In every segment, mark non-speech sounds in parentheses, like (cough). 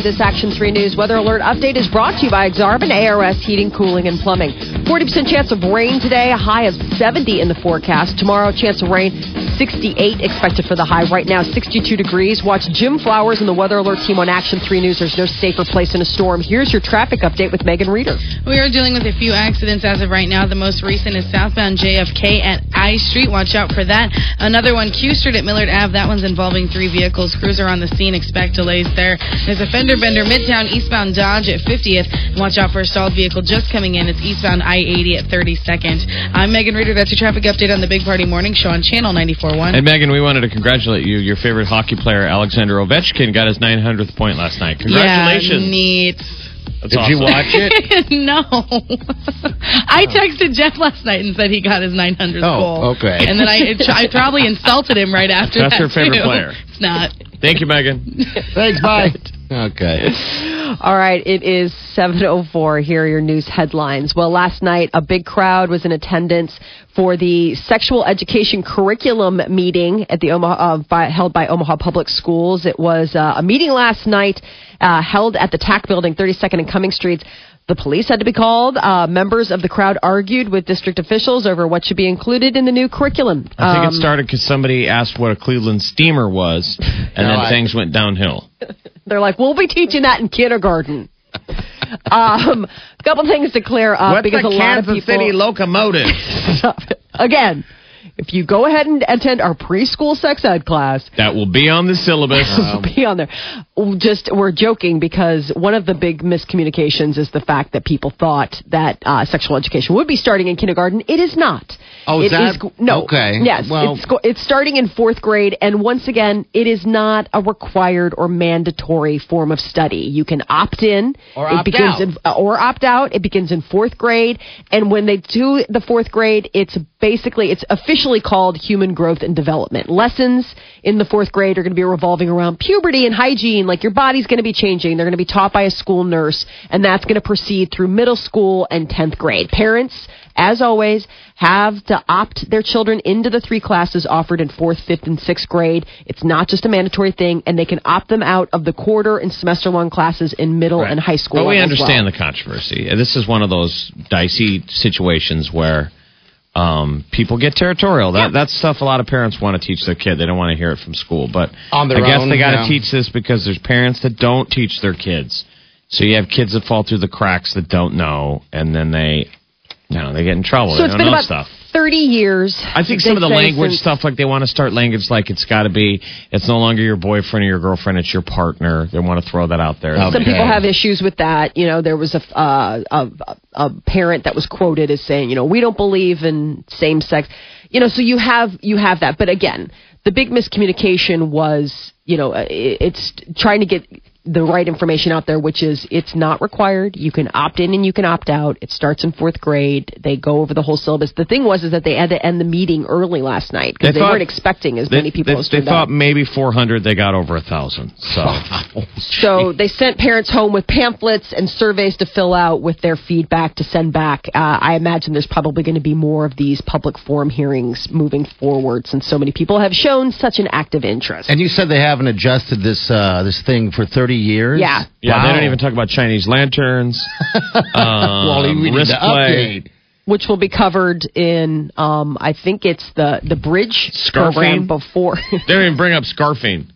941. Morning. This Action 3 News weather alert update is brought to you by Exarban ARS Heating, Cooling, and Plumbing. 40% chance of rain today, a high of 70 in the forecast. Tomorrow, chance of rain, 68 expected for the high. Right now, 62 degrees. Watch Jim Flowers and the Weather Alert team on Action 3 News. There's no safer place in a storm. Here's your traffic update with Megan Reeder. We are dealing with a few accidents as of right now. The most recent is southbound JFK at I Street. Watch out for that. Another one, Q Street at Millard Ave. That one's involving three vehicles. Crews are on the scene. Expect delays there. There's a fender bender Midtown eastbound Dodge at 50th. Watch out for a stalled vehicle just coming in. It's eastbound I 80 at 32nd. I'm Megan Reeder. That's your traffic update on the Big Party Morning Show on Channel 94.1. And Megan, we wanted to congratulate you. Your favorite hockey player, Alexander Ovechkin, got his 900th point last night. Congratulations. Yeah, neat. That's Did you watch it? (laughs) no. (laughs) I texted Jeff last night and said he got his 900th Oh, goal. okay. And then I, I probably (laughs) insulted him right after That's that. her favorite too. player. It's not. Thank you, Megan. (laughs) Thanks, bye. Okay. All right, it is 7:04. Here are your news headlines. Well, last night a big crowd was in attendance for the sexual education curriculum meeting at the Omaha uh, by, held by Omaha Public Schools. It was uh, a meeting last night uh, held at the TAC building, 32nd and Cuming Streets. The police had to be called. Uh, members of the crowd argued with district officials over what should be included in the new curriculum. I think Um, it started because somebody asked what a Cleveland steamer was, (laughs) and No, then I- things went downhill. (laughs) They're like, we'll be teaching that in kindergarten. (laughs) um, a couple things to clear up What's because the a lot of Kansas people City locomotive? again. If you go ahead and attend our preschool sex ed class, That will be on the syllabus. (laughs) be on there. Just we're joking because one of the big miscommunications is the fact that people thought that uh, sexual education would be starting in kindergarten. It is not. Oh, is It that- no? okay. Yes, Well- it's it's starting in fourth grade, and once again, it is not a required or mandatory form of study. You can opt in, Or it opt begins out. in uh, or opt out. It begins in fourth grade, and when they do the fourth grade, it's basically it's officially called human growth and development. Lessons in the fourth grade are going to be revolving around puberty and hygiene, like your body's going to be changing. They're going to be taught by a school nurse, and that's going to proceed through middle school and tenth grade. Parents, as always, have to opt their children into the three classes offered in fourth, fifth, and sixth grade. It's not just a mandatory thing, and they can opt them out of the quarter and semester long classes in middle and high school. But we as well. understand the controversy. This is one of those dicey situations where um, people get territorial. That that's stuff a lot of parents want to teach their kid. They don't want to hear it from school, but On their I guess own, they got to yeah. teach this because there's parents that don't teach their kids. So you have kids that fall through the cracks that don't know, and then they, you know, know, they get in trouble. So they it's don't been know about stuff. 30 years. I think some of the language since- stuff, like they want to start language like it's got to be, it's no longer your boyfriend or your girlfriend, it's your partner. They want to throw that out there. Okay. Some people have issues with that. You know, there was a, uh, a a parent that was quoted as saying, you know, we don't believe in same sex. You know, so you have you have that. But again, the big miscommunication was, you know, it- it's trying to get the right information out there, which is it's not required. You can opt in and you can opt out. It starts in fourth grade. They go over the whole syllabus. The thing was is that they had to end the meeting early last night because They they, thought- weren't expecting as They, many people they, as they thought out. maybe 400, they got over a thousand. So (laughs) So they sent parents home with pamphlets and surveys to fill out with their feedback to send back. Uh, I imagine there's probably going to be more of these public forum hearings moving forward since so many people have shown such an active interest. And you said they haven't adjusted this uh, this thing for 30 years? Yeah. yeah, Wow. they don't even talk about Chinese lanterns. (laughs) um, Well, we need wrist to play. update. which will be covered in, um, I think it's the the bridge program Scarfing? before. (laughs) They don't even bring up scarfing.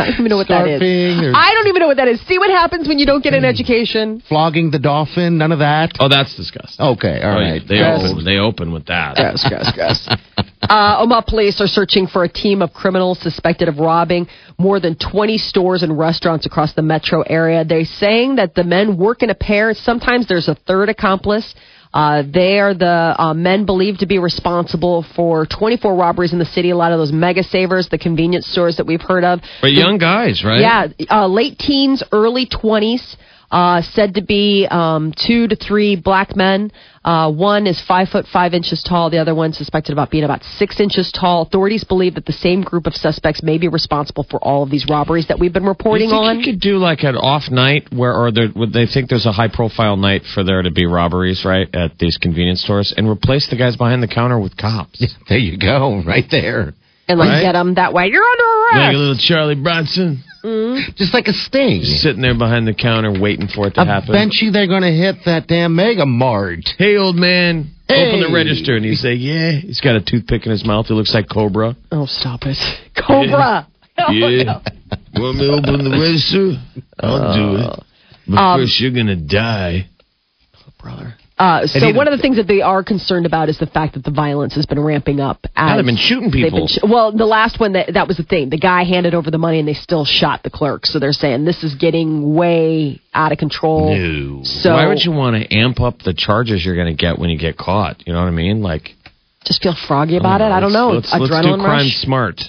I don't even know what that is. Or- I don't even know what that is. See what happens when you don't get an education. Flogging the dolphin? None of that? Oh, that's disgusting. Okay, all Oh, right. They Yes. open. They open with that. Yes, yes, gross. (laughs) Uh, Omaha police are searching for a team of criminals suspected of robbing more than 20 stores and restaurants across the metro area. They're saying that the men work in a pair. Sometimes there's a third accomplice. Uh, they are the uh, men believed to be responsible for 24 robberies in the city. A lot of those mega savers, the convenience stores that we've heard of. But young guys, right? Yeah, uh, late teens, early 20s. Uh, said to be um, two to three black men. Uh, one is five foot five inches tall. The other one suspected about being about six inches tall. Authorities believe that the same group of suspects may be responsible for all of these robberies that we've been reporting you think on. You could do like an off night where, or there, would they think there's a high profile night for there to be robberies, right, at these convenience stores, and replace the guys behind the counter with cops. (laughs) There you go, right there. and like Right. get them that way. You're under arrest. Like a little Charlie Bronson Just like a sting. sitting there behind the counter waiting for it to happen. Eventually, they're going to hit that damn Mega Mart. Hey, old man, open the register. And you say, yeah. He's got a toothpick in his mouth. He looks like Cobra. oh, stop it, (laughs) Cobra. Yeah. (laughs) Want me to open the register? I'll do it. But Um, first, you're going to die. brother. Uh, so one of the things that they are concerned about is the fact that the violence has been ramping up. As they've been shooting people. been sh- well, the last one that that was the thing. The guy handed over the money and they still shot the clerk. So they're saying this is getting way out of control. No. So Why would you want to amp up the charges you're going to get when you get caught? You know what I mean? Like, just feel froggy about it? I don't know. Let's, let's do crime rush. smart.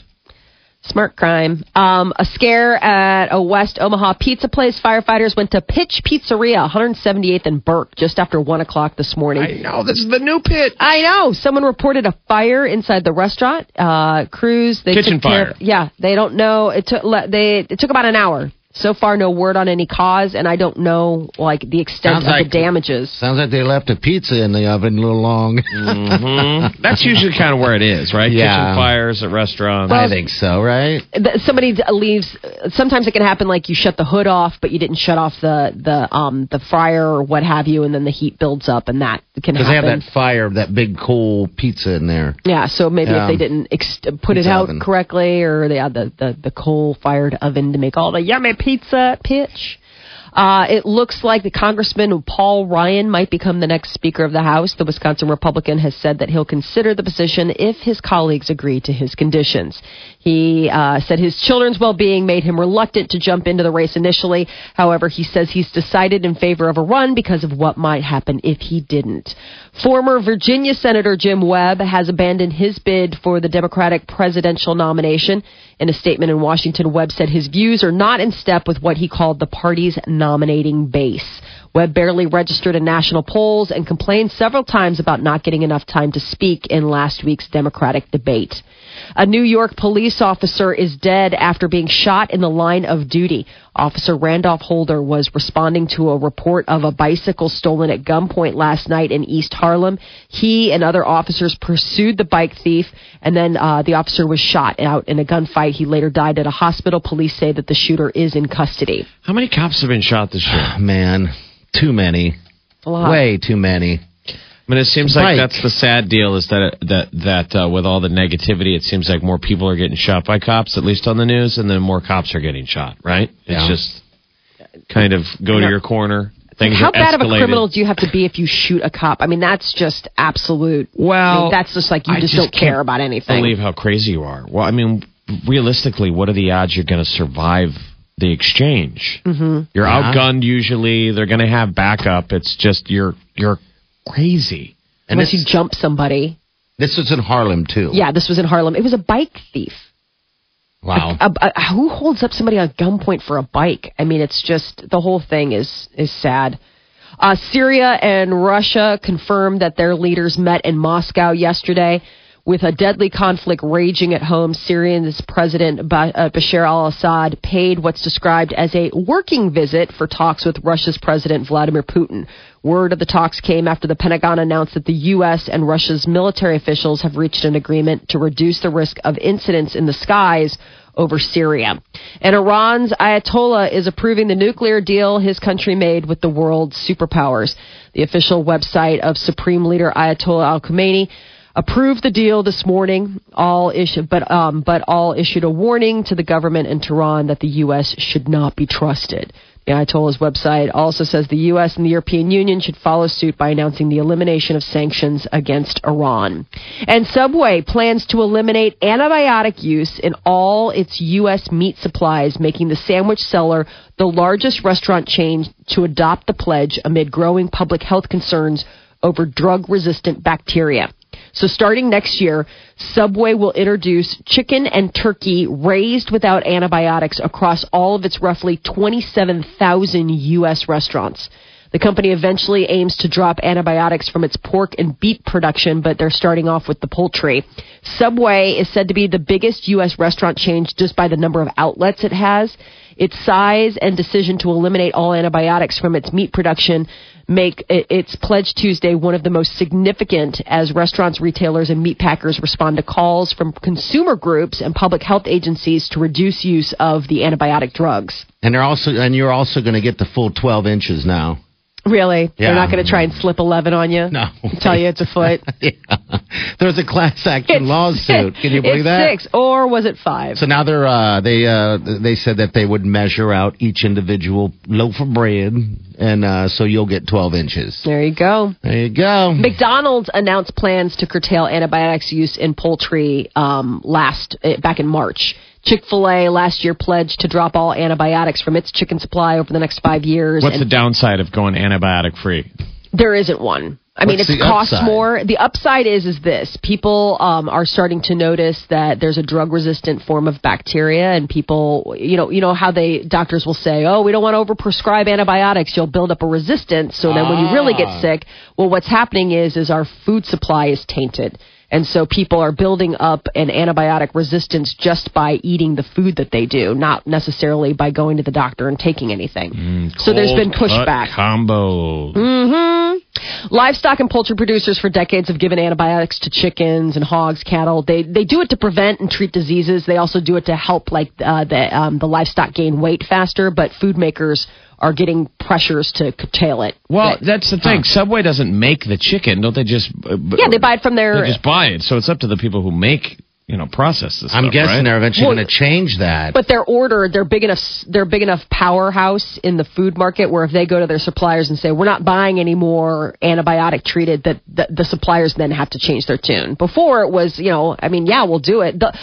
Smart crime. Um, a scare at a West Omaha pizza place. Firefighters went to Pitch Pizzeria, 178th and Burke, just after one o'clock this morning. I know this is the new pit. I know. Someone reported a fire inside the restaurant. Uh, crews they Kitchen took care fire. Of, yeah, they don't know. It took they it took about an hour. So far, no word on any cause, and I don't know like the extent Sounds of like- the damages. Sounds like they left a pizza in the oven a little long. hmm (laughs) That's usually kind of where it is, right? Yeah. Kitchen fires at restaurants. I think so, right? Th- Somebody leaves. Sometimes it can happen like you shut the hood off, but you didn't shut off the the um the fryer or what have you, and then the heat builds up, and that can happen. Because they have that fire, that big coal pizza in there. Yeah, so maybe Yeah. if they didn't ex- put it out oven. correctly, or they had the, the, the coal fired oven to make all the yummy pizza pitch. Uh, it looks like the Congressman Paul Ryan might become the next Speaker of the House. The Wisconsin Republican has said that he'll consider the position if his colleagues agree to his conditions. He uh, said his children's well being made him reluctant to jump into the race initially. However, he says he's decided in favor of a run because of what might happen if he didn't. Former Virginia Senator Jim Webb has abandoned his bid for the Democratic presidential nomination. In a statement in Washington, Webb said his views are not in step with what he called the party's nominating base. Webb barely registered in national polls and complained several times about not getting enough time to speak in last week's Democratic debate. A New York police officer is dead after being shot in the line of duty. Officer Randolph Holder was responding to a report of a bicycle stolen at gunpoint last night in East Harlem. He and other officers pursued the bike thief, and then uh, the officer was shot out in a gunfight. He later died at a hospital. Police say that the shooter is in custody. How many cops have been shot this year? (sighs) Man, too many. A lot. Way too many. I mean, it seems like Right. that's the sad deal is that that that uh, with all the negativity, it seems like more people are getting shot by cops, at least on the news, and then more cops are getting shot. Right? It's Yeah. just kind of go to your corner. Things How are bad of a criminal do you have to be if you shoot a cop? I mean, that's just absolute. I Well, mean, that's just like you I just, don't care can't about anything. I believe how crazy you are. Well, I mean, realistically, what are the odds you're going to survive the exchange? Mm-hmm. You're Yeah. outgunned usually. They're going to have backup. It's just you're you're crazy. And Unless you this, jump somebody. this was in Harlem too. Yeah, this was in Harlem. It was a bike thief. Wow. A, a, who holds up somebody on gunpoint for a bike? I mean, it's just the whole thing is is sad. Uh, Syria and Russia confirmed that their leaders met in Moscow yesterday. With a deadly conflict raging at home, Syrian's President ba- uh, Bashar al Assad paid what's described as a working visit for talks with Russia's President Vladimir Putin. Word of the talks came after the Pentagon announced that the U.S. and Russia's military officials have reached an agreement to reduce the risk of incidents in the skies over Syria. And Iran's Ayatollah is approving the nuclear deal his country made with the world's superpowers. The official website of Supreme Leader Ayatollah Ali Khamenei approved the deal this morning. All issued, but um, but all issued a warning to the government in Tehran that the U.S. should not be trusted. Ayatollah's website also says the U.S. and the European Union should follow suit by announcing the elimination of sanctions against Iran. And Subway plans to eliminate antibiotic use in all its U.S. meat supplies, making the sandwich seller the largest restaurant chain to adopt the pledge amid growing public health concerns over drug resistant bacteria. So starting next year, Subway will introduce chicken and turkey raised without antibiotics across all of its roughly 27,000 U.S. restaurants. The company eventually aims to drop antibiotics from its pork and beef production, but they're starting off with the poultry. Subway is said to be the biggest U.S. restaurant chain just by the number of outlets it has. Its size and decision to eliminate all antibiotics from its meat production make its pledge Tuesday one of the most significant as restaurants, retailers, and meat packers respond to calls from consumer groups and public health agencies to reduce use of the antibiotic drugs. And they're also and you're also going to get the full 12 inches now. Really? They're not going to try and slip 11 on you? No. Tell you it's a foot? (laughs) yeah. There's a class action lawsuit. Can you (laughs) believe it's that? six, or was it five? So now they're uh, they uh, they said that they would measure out each individual loaf of bread, and uh, so you'll get 12 inches. there you go. There you go. McDonald's announced plans to curtail antibiotics use in poultry um, last eh, back in March. Chick Fil A last year pledged to drop all antibiotics from its chicken supply over the next five years. What's and the downside of going antibiotic free? there isn't one. I mean, What's it's the costs upside? more. The upside is is this: people um, are starting to notice that there's a drug resistant form of bacteria, and people, you know, you know how they doctors will say, "Oh, we don't want to overprescribe antibiotics; you'll build up a resistance." So then, when you really get Ah. sick, well, what's happening is is our food supply is tainted. And so people are building up an antibiotic resistance just by eating the food that they do, not necessarily by going to the doctor and taking anything. so there's been pushback. Combo. Mm-hmm. Livestock and poultry producers for decades have given antibiotics to chickens and hogs, cattle. They they do it to prevent and treat diseases. They also do it to help like uh, the um, the livestock gain weight faster. But food makers are getting pressures to curtail it. Well, That- that's the thing. Subway doesn't make the chicken, don't they? Just uh, yeah, they buy it from their. They just buy it. So it's up to the people who make, you know, process this. I'm stuff, guessing right? they're eventually Well, going to change that. But they're ordered. They're big enough. They're big enough powerhouse in the food market where if they go to their suppliers and say we're not buying any more antibiotic treated, that the, the suppliers then have to change their tune. Before it was, you know, I mean, yeah, we'll do it. The,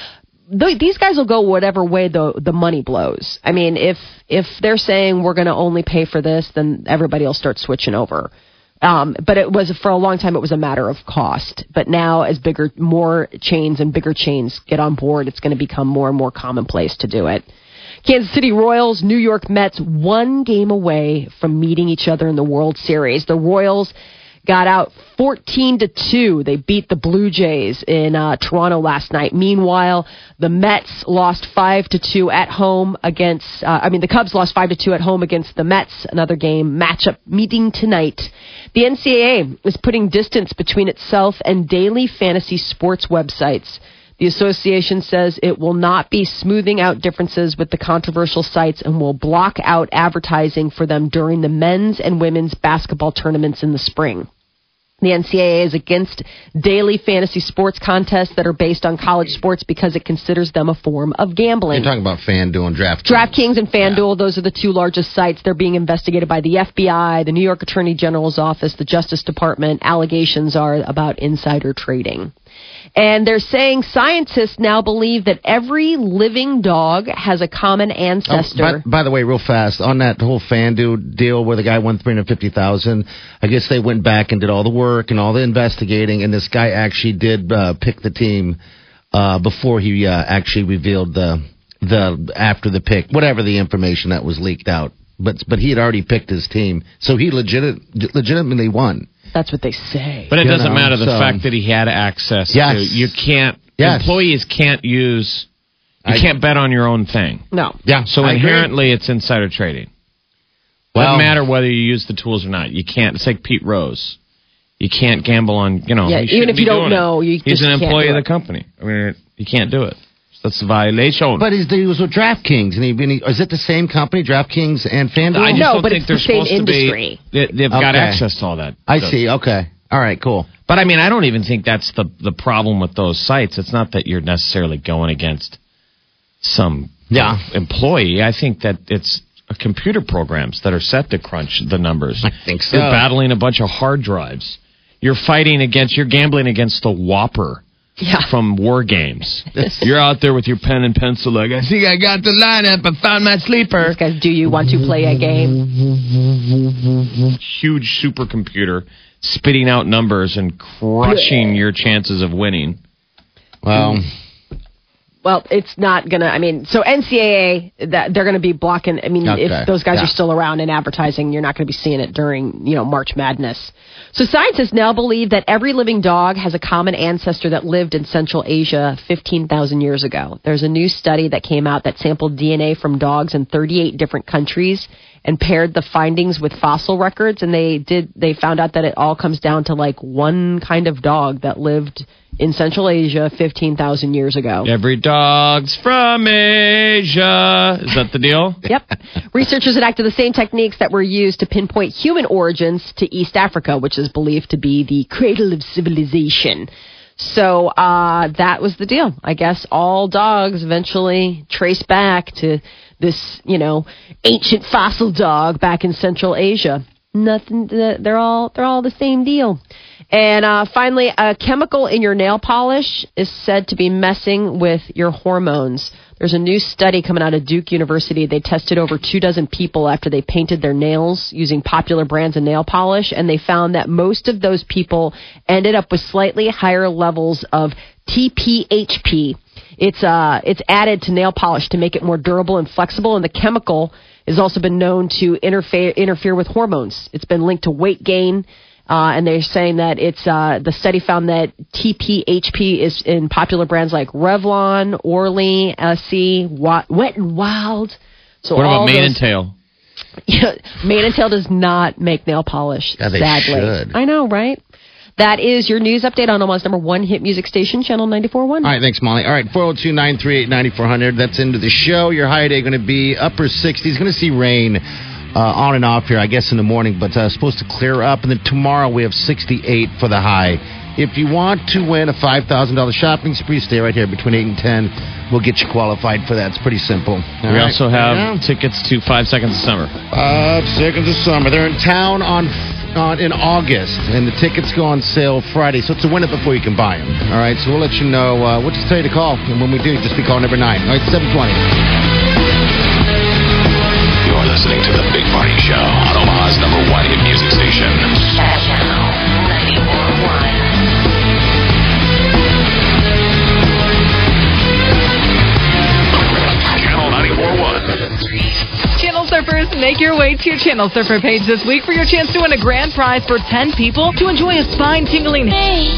the, these guys will go whatever way the the money blows. I mean, if if they're saying we're going to only pay for this, then everybody will start switching over. Um, but it was for a long time. It was a matter of cost. But now, as bigger, more chains and bigger chains get on board, it's going to become more and more commonplace to do it. Kansas City Royals, New York Mets, one game away from meeting each other in the World Series. The Royals got out 14 to 2. They beat the Blue Jays in uh, Toronto last night. Meanwhile, the Mets lost 5 to 2 at home against uh, I mean the Cubs lost 5 to 2 at home against the Mets. Another game matchup meeting tonight. The NCAA is putting distance between itself and daily fantasy sports websites. The association says it will not be smoothing out differences with the controversial sites and will block out advertising for them during the men's and women's basketball tournaments in the spring. The NCAA is against daily fantasy sports contests that are based on college sports because it considers them a form of gambling. You're talking about FanDuel and DraftKings. DraftKings and FanDuel, those are the two largest sites. They're being investigated by the FBI, the New York Attorney General's office, the Justice Department. Allegations are about insider trading. And they're saying scientists now believe that every living dog has a common Oh, ancestor. by, by the way, real fast on that whole FanDuel deal where the guy won three hundred fifty thousand, I guess they went back and did all the work and all the investigating, and this guy actually did uh, pick the team uh, before he uh, actually revealed the the after the pick, whatever the information that was leaked out. But but he had already picked his team, so he legit legitimately won. That's what they say. But it You doesn't know, matter the so- fact that he had access Yes. to. You can't. Yes. Employees can't use. You I- can't bet on your own thing. no. Yeah, So I agree. inherently, it's insider trading. Well- Doesn't matter whether you use the tools or not. You can't. It's like Pete Rose. You can't gamble on. You know. Yeah, even if you don't doing it. know, you He's just an can't employee do of the company. I mean, you can't do it. That's a violation. But he's, he was with DraftKings, and he, and he is it the same company, DraftKings and FanDuel? I just No, don't but think it's they're the same supposed industry. to be. They, they've got Okay. access to all that. I stuff. see. Okay. All right. Cool. But I mean, I don't even think that's the the problem with those sites. It's not that you're necessarily going against some Yeah. employee. I think that it's uh, computer programs that are set to crunch the numbers. I think so. You're battling a bunch of hard drives. You're fighting against. You're gambling against the WOPR. Yeah. From war games, (laughs) you're out there with your pen and pencil, like I think I got the lineup. I found my sleeper. These guys, do you want to play a game? Huge supercomputer spitting out numbers and crushing your chances of winning. Well, mm. Well, it's not gonna. I mean, so NCAA that they're gonna be blocking. I mean, Okay. if those guys Yeah. are still around in advertising, you're not gonna be seeing it during you know March Madness. So scientists now believe that every living dog has a common ancestor that lived in Central Asia 15,000 years ago. There's a new study that came out that sampled DNA from dogs in 38 different countries and paired the findings with fossil records, and they did. They found out that it all comes down to like one kind of dog that lived in Central Asia 15,000 years ago. Every dog's from Asia. Is that the deal? (laughs) Yep. Researchers enacted the same techniques that were used to pinpoint human origins to East Africa, which is believed to be the cradle of civilization. So uh, that was the deal. I guess all dogs eventually trace back to this, you know, ancient fossil dog back in Central Asia. Nothing. They're all they're all the same deal. And uh, finally, a chemical in your nail polish is said to be messing with your hormones. There's a new study coming out of Duke University. They tested over two dozen people after they painted their nails using popular brands of nail polish, and they found that most of those people ended up with slightly higher levels of TPHP. It's uh, it's added to nail polish to make it more durable and flexible, and the chemical has also been known to interfere interfere with hormones. It's been linked to weight gain. Uh, and they're saying that it's uh, the study found that TPHP is in popular brands like Revlon, Orly, SC, Wa- Wet and Wild. So What about mane and tail? (laughs) Mane and Tail does not make nail polish. Yeah, they sadly, should. I know, right? That is your news update on Omaha's number one hit music station, Channel 94.1. All right, thanks, Molly. All right, 402 938 9400. That's into the show. Your high day going to be upper 60s. Going to see rain uh, on and off here, I guess, in the morning, but uh, supposed to clear up. And then tomorrow we have 68 for the high. If you want to win a $5,000 shopping spree, stay right here between 8 and 10. We'll get you qualified for that. It's pretty simple. All we right? also have Yeah. tickets to Five Seconds of Summer. Five seconds of summer. They're in town on, on in August, and the tickets go on sale Friday. So it's a win it before you can buy them. All right, so we'll let you know. Uh, we'll just tell you to call, and when we do, just be calling number nine. All right, seven twenty. You're listening to The Big Party Show on Omaha's number one hit music station. Channel 94.1. Channel 94.1. Channel Surfers, make your way to your Channel Surfer page this week for your chance to win a grand prize for 10 people to enjoy a spine tingling. Hey,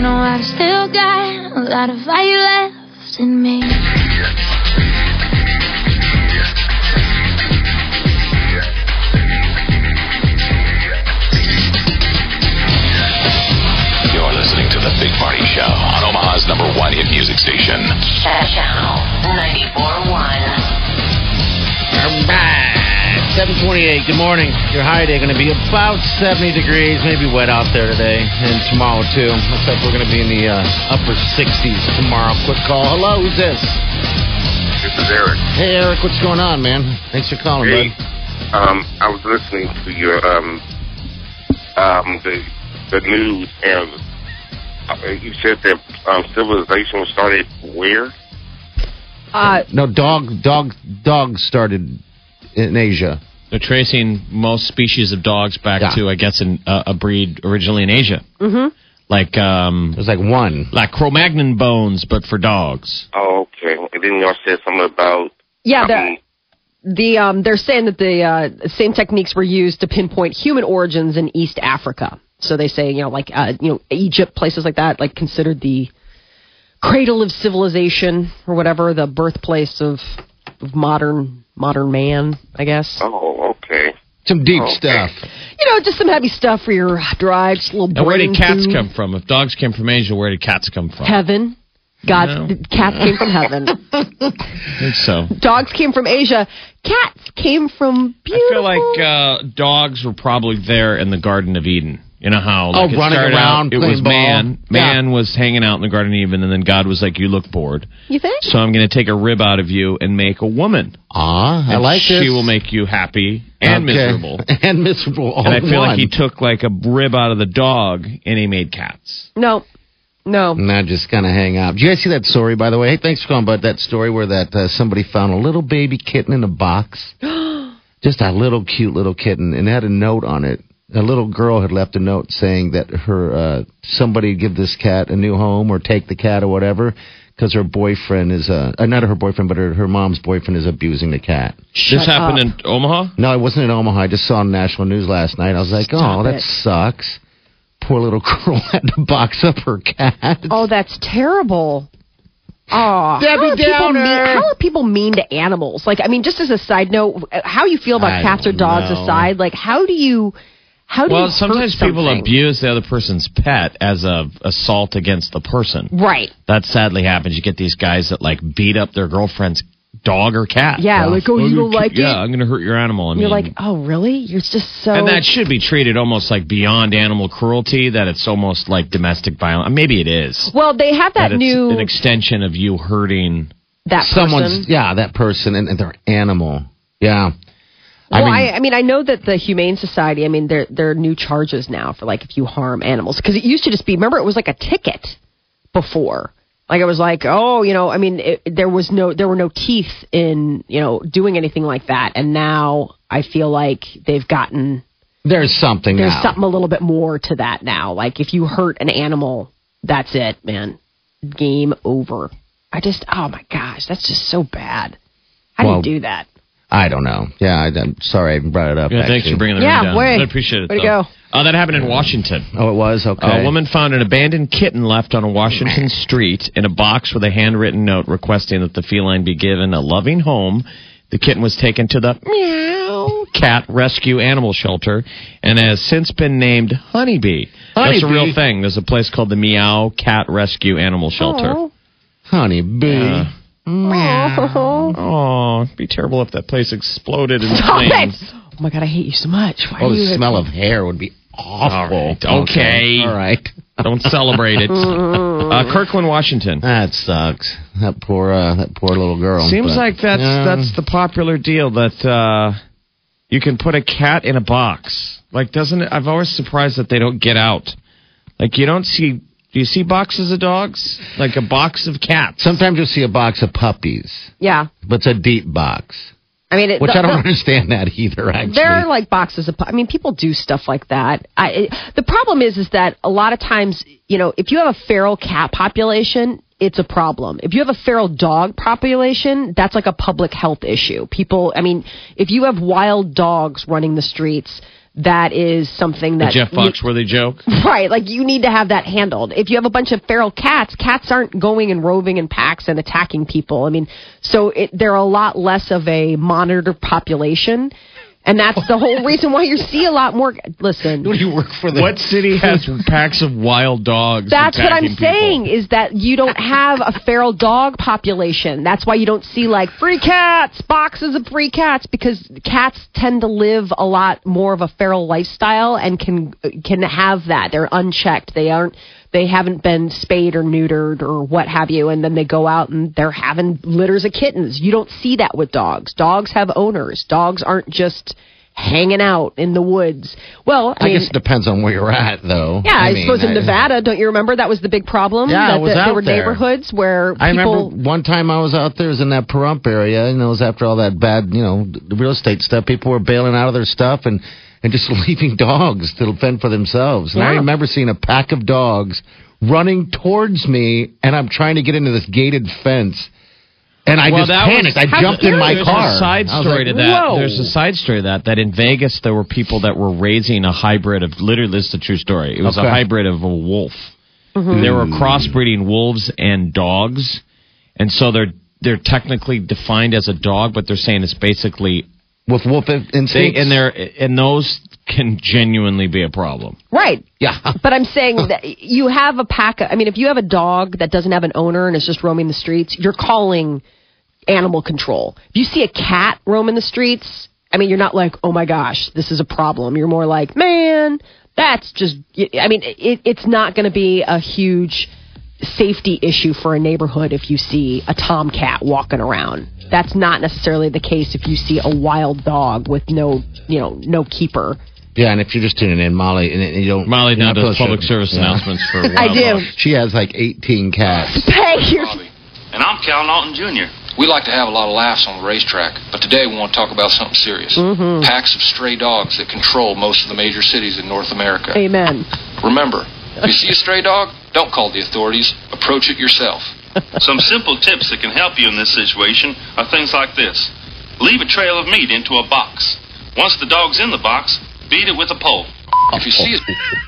no, I've still got a lot of fire left in me. The Big Party Show on Omaha's number one hit music station. Channel 94.1. 728, good morning. Your high day going to be about 70 degrees, maybe wet out there today, and tomorrow too. Looks like we're going to be in the uh, upper 60s tomorrow. Quick call. Hello, who's this? This is Eric. Hey, Eric, what's going on, man? Thanks for calling, Hey, bud. um, I was listening to your um, um, the the news, and you said that um, civilization started where? Uh, No, dog, dog, dogs started in Asia. They're tracing most species of dogs back Yeah. to, I guess, an, uh, a breed originally in Asia. mhm. Like um, There's like one. like Cro-Magnon bones, but for dogs. Oh, okay. And then y'all said something about Yeah, um, the, the um, they're saying that the uh, same techniques were used to pinpoint human origins in East Africa. So they say, you know, like uh, you know, Egypt, places like that, like considered the cradle of civilization or whatever, the birthplace of, of modern modern man, I guess. Oh, okay. Some deep Okay. stuff. You know, just some heavy stuff for your drive, just a little. And where did cats food. come from? If dogs came from Asia, where did cats come from? Heaven. God, No. cats came from heaven. (laughs) I think so. Dogs came from Asia. Cats came from I feel like uh, dogs were probably there in the Garden of Eden. You know how like Oh, it running around, out, it was playing ball. man. Yeah. Man was hanging out in the Garden of Eden, and then God was like, "You look bored, you think? so I'm going to take a rib out of you and make a woman. Ah, I And like she this. She will make you happy and Okay. miserable." (laughs) and miserable. All And I feel one. like he took like a rib out of the dog and he made cats. No, no. Not just kind of hang out. Did you guys see that story, by the way? Hey, thanks for calling about that story where that uh, somebody found a little baby kitten in a box. (gasps) just a little cute little kitten, and it had a note on it. A little girl had left a note saying that her uh, somebody give this cat a new home or take the cat or whatever because her boyfriend is uh, uh, not her boyfriend, but her, her mom's boyfriend is abusing the cat. this happened in Omaha. No, it wasn't in Omaha. I just saw on national news last night. I was like, Stop oh, that it. sucks. Poor little (laughs) girl had to box up her cat. Oh, that's terrible. Oh, Debbie how are, people Downer. mean, how are people mean to animals? Like, I mean, just as a side note, how you feel about I cats or dogs know. aside, like, how do you, how do Well, you sometimes hurt people abuse the other person's pet as a assault against the person. Right. That sadly happens. You get these guys that like beat up their girlfriend's dog or cat. Yeah, like, oh, you don't like yeah, it? Yeah, I'm going to hurt your animal. I And you're mean, like, oh, really? You're just so. and that should be treated almost like beyond animal cruelty. That it's almost like domestic violence. Maybe it is. well, they have that it's new an extension of you hurting. that Someone's person. yeah, that person and, and their animal. Yeah. I Well, mean, I, I mean, I know that the Humane Society. I mean, there there are new charges now for like if you harm animals because it used to just be. Remember, it was like a ticket before. Like it was like, oh, you know, I mean, it, there was no, there were no teeth in, you know, doing anything like that. And now I feel like they've gotten there's something there's now. something a little bit more to that now. Like if you hurt an animal, that's it, man. Game over. I just, oh my gosh, that's just so bad. How Well, do you do that? I don't know. Yeah, I, am sorry I brought it up. Yeah, thanks actually. for bringing the Yeah, room down. way. I appreciate it. Way to go. Uh, that happened in Washington. Oh, it was okay. A woman found an abandoned kitten left on a Washington (laughs) street in a box with a handwritten note requesting that the feline be given a loving home. The kitten was taken to the Meow Cat Rescue Animal Shelter and has since been named Honeybee. That's a real thing. There's a place called the Meow Cat Rescue Animal Shelter. Oh. honey bee. Yeah. Oh, (laughs) Oh, it'd be terrible if that place exploded in (laughs) Stop it! flames. Oh my god, I hate you so much. Why Oh, are you the smell of hair would be awful. All right, okay. All right. (laughs) Don't celebrate it. Uh, Kirkland, Washington. That sucks. That poor, uh, that poor little girl. Seems But, like that's yeah. that's the popular deal that uh, you can put a cat in a box. Like, doesn't it? I've always surprised that they don't get out. Like, you don't see. Do you see boxes of dogs? Like a box of cats. Sometimes you'll see a box of puppies, Yeah, but it's a deep box, I mean, it, which the- I don't the- understand that either. Actually, There are like boxes of. I mean, people do stuff like that. I, it, the problem is, is that a lot of times, you know, if you have a feral cat population, it's a problem. If you have a feral dog population, that's like a public health issue. People, I mean, if you have wild dogs running the streets, that is something the that Jeff you- Foxworthy joke. (laughs) Right, like you need to have that handled. If you have a bunch of feral cats, cats aren't going and roving in packs and attacking people. I mean, so it, they're a lot less of a monitored population. And that's the whole reason why you see a lot more. Listen, What do you work for? The, What city has packs of wild dogs? That's what I'm people? saying is that you don't have a feral dog population. That's why you don't see like free cats, boxes of free cats because cats tend to live a lot more of a feral lifestyle and can uh, can have that. They're unchecked. They aren't they haven't been spayed or neutered or what have you and then they go out and they're having litters of kittens. You don't see that with dogs. Dogs have owners. Dogs aren't just hanging out in the woods. Well, I, I mean, guess it depends on where you're at, though. yeah, I, mean, suppose in I- Nevada, don't you remember that was the big problem? Yeah, I that was the- out there were there. neighborhoods where people. I remember one time I was out there, it was in that Pahrump area, and it was after all that bad, you know, real estate stuff. People were bailing out of their stuff and and just (laughs) leaving dogs to fend for themselves. And I remember seeing a pack of dogs running towards me, and I'm trying to get into this gated fence. And I Well, just that was- panicked. I jumped in my there's car. A side story like, to that. Whoa. There's a side story to that. That in Vegas there were people that were raising a hybrid of. Literally, this is the true story. It was a hybrid of a wolf. Mm-hmm. They were crossbreeding wolves and dogs, and so they're they're technically defined as a dog, but they're saying it's basically with wolf in- they instincts. and they're and those can genuinely be a problem. Right. yeah. (laughs) But I'm saying that you have a pack. Of, I mean, if you have a dog that doesn't have an owner and is just roaming the streets, you're calling animal control. If you see a cat roaming the streets, I mean, you're not like, oh my gosh, this is a problem. You're more like, man, that's just. I mean, it, it's not going to be a huge safety issue for a neighborhood if you see a tomcat walking around. That's not necessarily the case if you see a wild dog with no, you know, no keeper. Yeah, and if you're just tuning in, Molly, and and you don't. Molly now does public service yeah. announcements for. (laughs) I do. wildlife. She has like 18 cats. (laughs) Hey, you're. And I'm Cal Naughton Jr. We like to have a lot of laughs on the racetrack, but today we want to talk about something serious. Mm-hmm. Packs of stray dogs that control most of the major cities in North America. Amen. Remember, if you see a stray dog, don't call the authorities. Approach it yourself. Some simple tips that can help you in this situation are things like this. Leave a trail of meat into a box. Once the dog's in the box, beat it with a pole. If you see a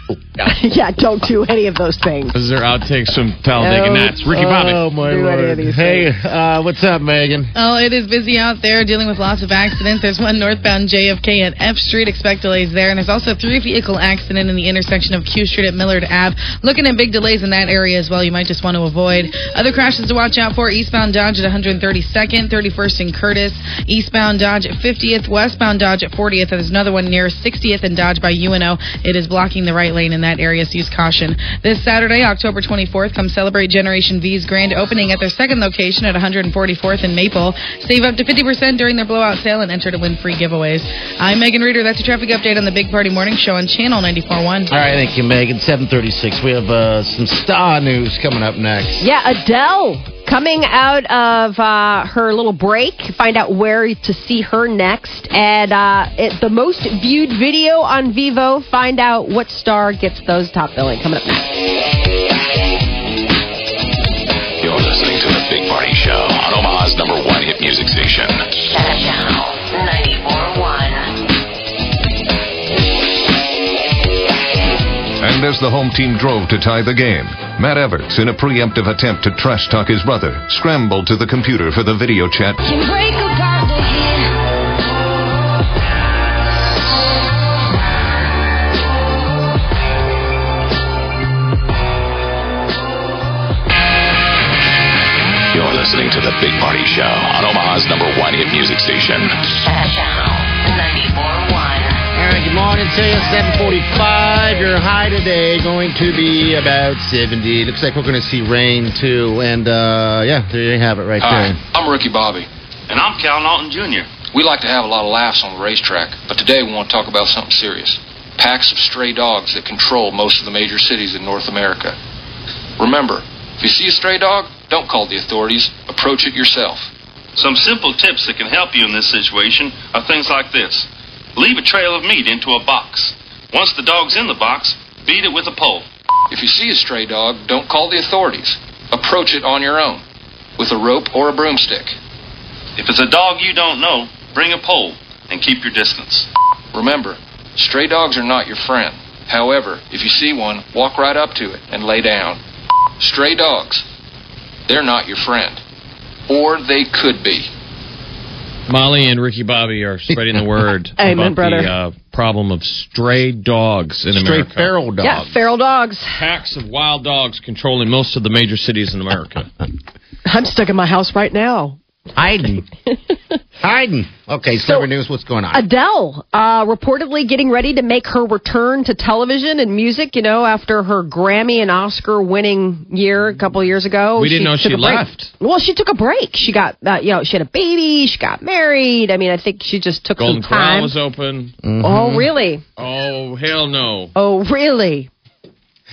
(laughs) yeah, don't do any of those things. This is their outtakes from Talladega No. Nights. Ricky Bobby. Oh my Do lord! Hey, uh, what's up, Megan? Oh, it is busy out there dealing with lots of accidents. There's one northbound JFK at F Street. Expect delays there. And there's also a three vehicle accident in the intersection of Q Street at Millard Ave. Looking at big delays in that area as well. You might just want to avoid. Other crashes to watch out for eastbound Dodge at 132nd, 31st in Curtis, eastbound Dodge at 50th, westbound Dodge at 40th. And there's another one near 60th and Dodge by UNO. It is blocking the right lane in that area, so use caution. This Saturday, October 24th, come celebrate Generation V's grand opening at their second location at 144th and Maple. Save up to 50% during their blowout sale and enter to win free giveaways. I'm Megan Reader. That's a traffic update on the Big Party Morning Show on Channel 94.1. All right, thank you, Megan. 736. We have uh, some star news coming up next. Yeah, Adele coming out of uh, her little break. Find out where to see her next. And uh, it, the most viewed video on Vevo. Find out what star gets those top billing. Coming up next. You're listening to the Big Party Show on Omaha's number one hit music station. Channel 94.1. And as the home team drove to tie the game, Matt Everts, in a preemptive attempt to trash talk his brother, scrambled to the computer for the video chat. Can break apart. You're listening to the Big Party Show on Omaha's number one hit music station. Channel 94.1. All right, good morning to you. 745. Your high today going to be about 70. Looks like we're going to see rain, too. And, uh, yeah, there you have it right Hi, there. I'm Ricky Bobby. And I'm Cal Naughton Jr. We like to have a lot of laughs on the racetrack, but today we want to talk about something serious. Packs of stray dogs that control most of the major cities in North America. Remember, if you see a stray dog, don't call the authorities. Approach it yourself. Some simple tips that can help you in this situation are things like this. Leave a trail of meat into a box. Once the dog's in the box, beat it with a pole. If you see a stray dog, don't call the authorities. Approach it on your own with a rope or a broomstick. If it's a dog you don't know, bring a pole and keep your distance. Remember, stray dogs are not your friend. However, if you see one, walk right up to it and lay down. Stray dogs, they're not your friend. Or they could be. Molly and Ricky Bobby are spreading the word (laughs) Amen, about brother. the uh, problem of stray dogs in Stray America. Stray feral dogs. Yeah, feral dogs. Packs of wild dogs controlling most of the major cities in America. (laughs) I'm stuck in my house right now. Hiding. (laughs) Hiding. Okay, celebrity news. What's going on? Adele, uh, reportedly getting ready to make her return to television and music, you know, after her Grammy and Oscar winning year a couple years ago. We didn't know she a break. left. Well, she took a break. She got, uh, you know, she had a baby, she got married. I mean, I think she just took Golden some time. was open. Oh, really? Oh, hell no. Oh, really?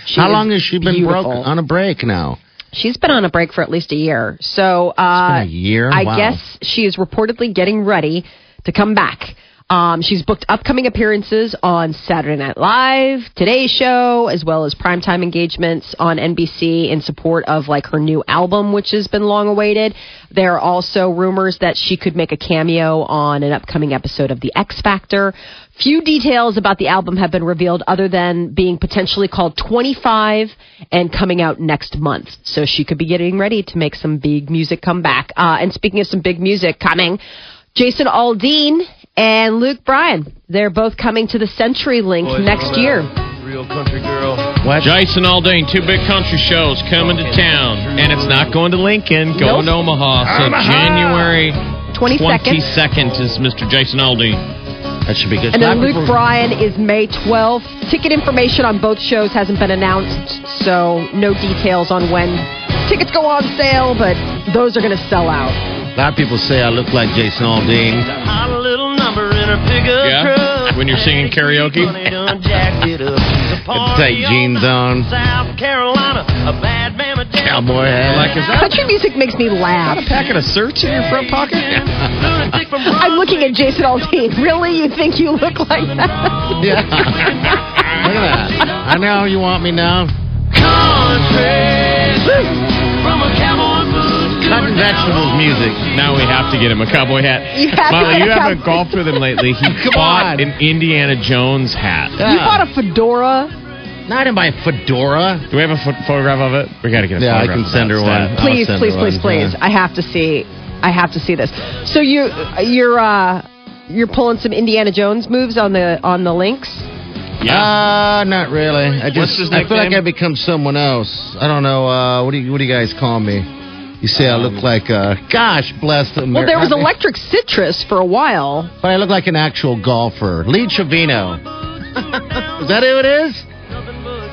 She How long has she been beautiful. broke on a break now? She's been on a break for at least a year. So uh, a year? I Wow. guess she is reportedly getting ready to come back. Um, she's booked upcoming appearances on Saturday Night Live, Today's Show, as well as primetime engagements on NBC in support of like her new album, which has been long awaited. There are also rumors that she could make a cameo on an upcoming episode of The X Factor. Few details about the album have been revealed other than being potentially called 25 and coming out next month. So she could be getting ready to make some big music come back. Uh, and speaking of some big music coming, Jason Aldean and Luke Bryan, they're both coming to the CenturyLink next year. Real country girl. What? Jason Aldean, two big country shows coming to town. And it's not going to Lincoln, going to Omaha. So Omaha! January 22nd. 22nd is Mr. Jason Aldean. That should be good. And then Luke Bryan is May 12th. Ticket information on both shows hasn't been announced, so no details on when tickets go on sale, but those are going to sell out. A lot of people say I look like Jason Aldean. Yeah? truck. When you're singing karaoke? Honey done jacked it up. (laughs) She's a party tight jeans on. South Carolina, a bad mama down. Cowboy hat. Like, is that Country music makes me laugh. a packet of certs in your front pocket? (laughs) I'm looking at Jason Aldean. Really? You think you look like that? Yeah. (laughs) Look at that. I know you want me now. country. From a cowboy boot to Cutting vegetables music. Now we have to get him a cowboy hat. (laughs) You have to Molly, get you a haven't cowboy- golfed with him lately. He (laughs) Come bought on. an Indiana Jones hat. You bought a fedora. Not in my fedora. Do we have a pho- photograph of it? We got to get a Yeah, I photograph. can of send that her stat. one. Please, I'll send please, her please, one, please. yeah. I have to see. I have to see this. So you, you're, uh, you're pulling some Indiana Jones moves on the on the links. Yeah. Uh, not really. I just What's his I feel like nickname? I become someone else. I don't know. Uh, what do you what do you guys call me? You say I look like uh, gosh bless them. Well, there was electric citrus for a while. but I look like an actual golfer. Lee Trevino. is that who it is?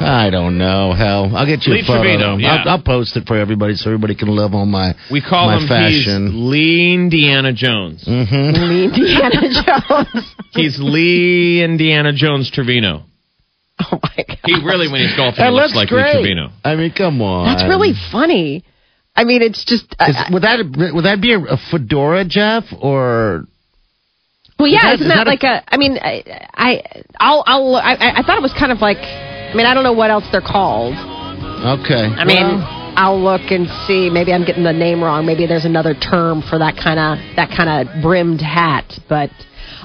I don't know. Hell, I'll get you Lee a photo. Trevino, yeah. I'll, I'll post it for everybody so everybody can live on my we call my him fashion. he's Lee Indiana Jones. Mm-hmm. Lee Indiana Jones. (laughs) He's Lee Indiana Jones Trevino. Oh my god. He really, when he's golfing, That looks looks like great. Lee Trevino. I mean, come on. That's really funny. I mean, it's just. uh, Is, would that would that be a, a fedora, Jeff, or well, yeah, that- isn't is that, that a- like a? I mean, I, I, I'll, I'll, I, I I thought it was kind of like. I mean, I don't know what else they're called. okay? I mean, I'll look and see. Maybe I'm getting the name wrong. Maybe there's another term for that kind of that kind of brimmed hat. But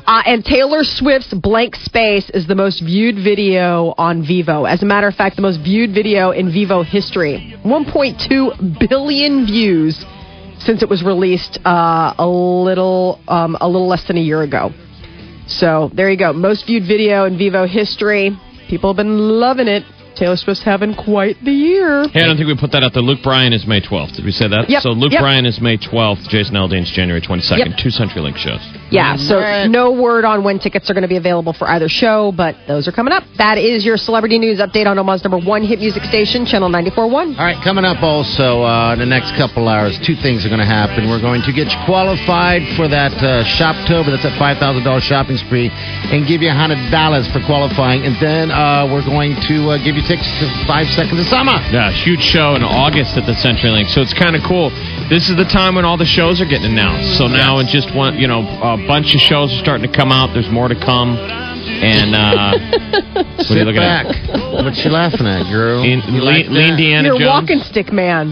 uh, and Taylor Swift's "Blank Space" is the most viewed video on Vevo. As a matter of fact, the most viewed video in Vevo history. 1.2 billion views since it was released uh, a little um, a little less than a year ago. So there you go. Most viewed video in Vevo history. People have been loving it. Taylor Swift's having quite the year. Hey, I don't think we put that out there. Luke Bryan is May 12th. Did we say that? Yep, So Luke yep. Bryan is May 12th. Jason Aldean's January 22nd. Yep. Two CenturyLink shows. Yeah, so no word on when tickets are going to be available for either show, but those are coming up. That is your celebrity news update on Omaha's number one hit music station, Channel 94.1. All right, coming up also uh, in the next couple hours, two things are going to happen. We're going to get you qualified for that uh, Shoptober, that's a $5,000 shopping spree, and give you $100 for qualifying. And then uh, we're going to uh, give you tickets to Five Seconds of Summer. Yeah, huge show in August at the CenturyLink. So it's kind of cool. This is the time when all the shows are getting announced. So now it's just one, you know, a bunch of shows are starting to come out. There's more to come. And uh, (laughs) what are you looking back. at? What you laughing at, girl? In, You like Lee, Lee that? Indiana You're a Jones. walking stick man.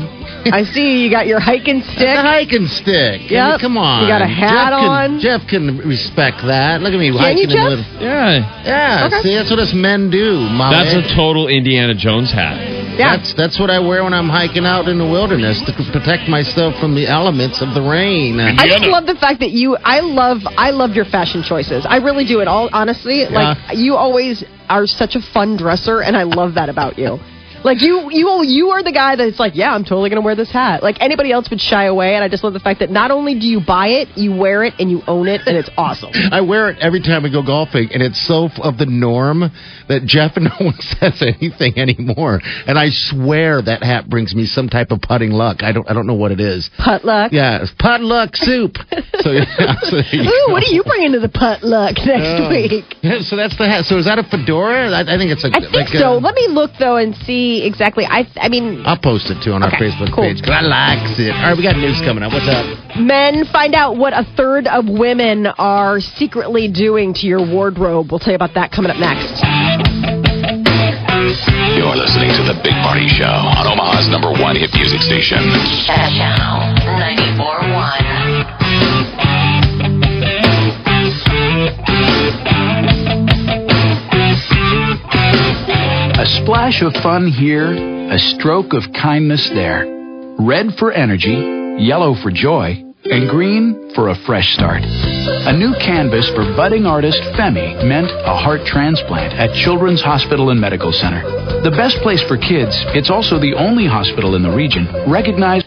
I see you got your hiking stick. The hiking stick. I mean, come on. You got a hat Jeff can, on. Jeff can respect that. Look at me Can hiking you, in Jeff? the Yeah. Yeah, Okay. see, that's what us men do, Molly. That's a total Indiana Jones hat. Yeah. That's that's what I wear when I'm hiking out in the wilderness to protect myself from the elements of the rain. I just love the fact that you. I love. I love your fashion choices. I really do. It all honestly. Like you always are such a fun dresser, and I love that about you. Like you, you, you are the guy that's like, yeah, I'm totally gonna wear this hat. Like anybody else would shy away, and I just love the fact that not only do you buy it, you wear it, and you own it, and it's awesome. (laughs) I wear it every time we go golfing, and it's so of the norm that Jeff and (laughs) no one says anything anymore. And I swear that hat brings me some type of putting luck. I don't, I don't know what it is. Putt luck. Yeah, it's putt luck soup. (laughs) so, yeah, so Ooh, what are you bringing to the putt luck uh, next Oh. week? Yeah, so that's the hat. So is that a fedora? I, I think it's a. I think like so. A, Let me look though and see exactly. I, I mean, I'll post it too on our Facebook cool. page 'cause I likes it. All right, we got news coming up. What's up? Men find out what a third of women are secretly doing to your wardrobe. We'll tell you about that coming up next. You're listening to The Big Party Show on Omaha's number one hit music station. Channel 94.1. A splash of fun here, a stroke of kindness there. Red for energy, yellow for joy, and green for a fresh start. A new canvas for budding artist Femi meant a heart transplant at Children's Hospital and Medical Center. The best place for kids, it's also the only hospital in the region recognized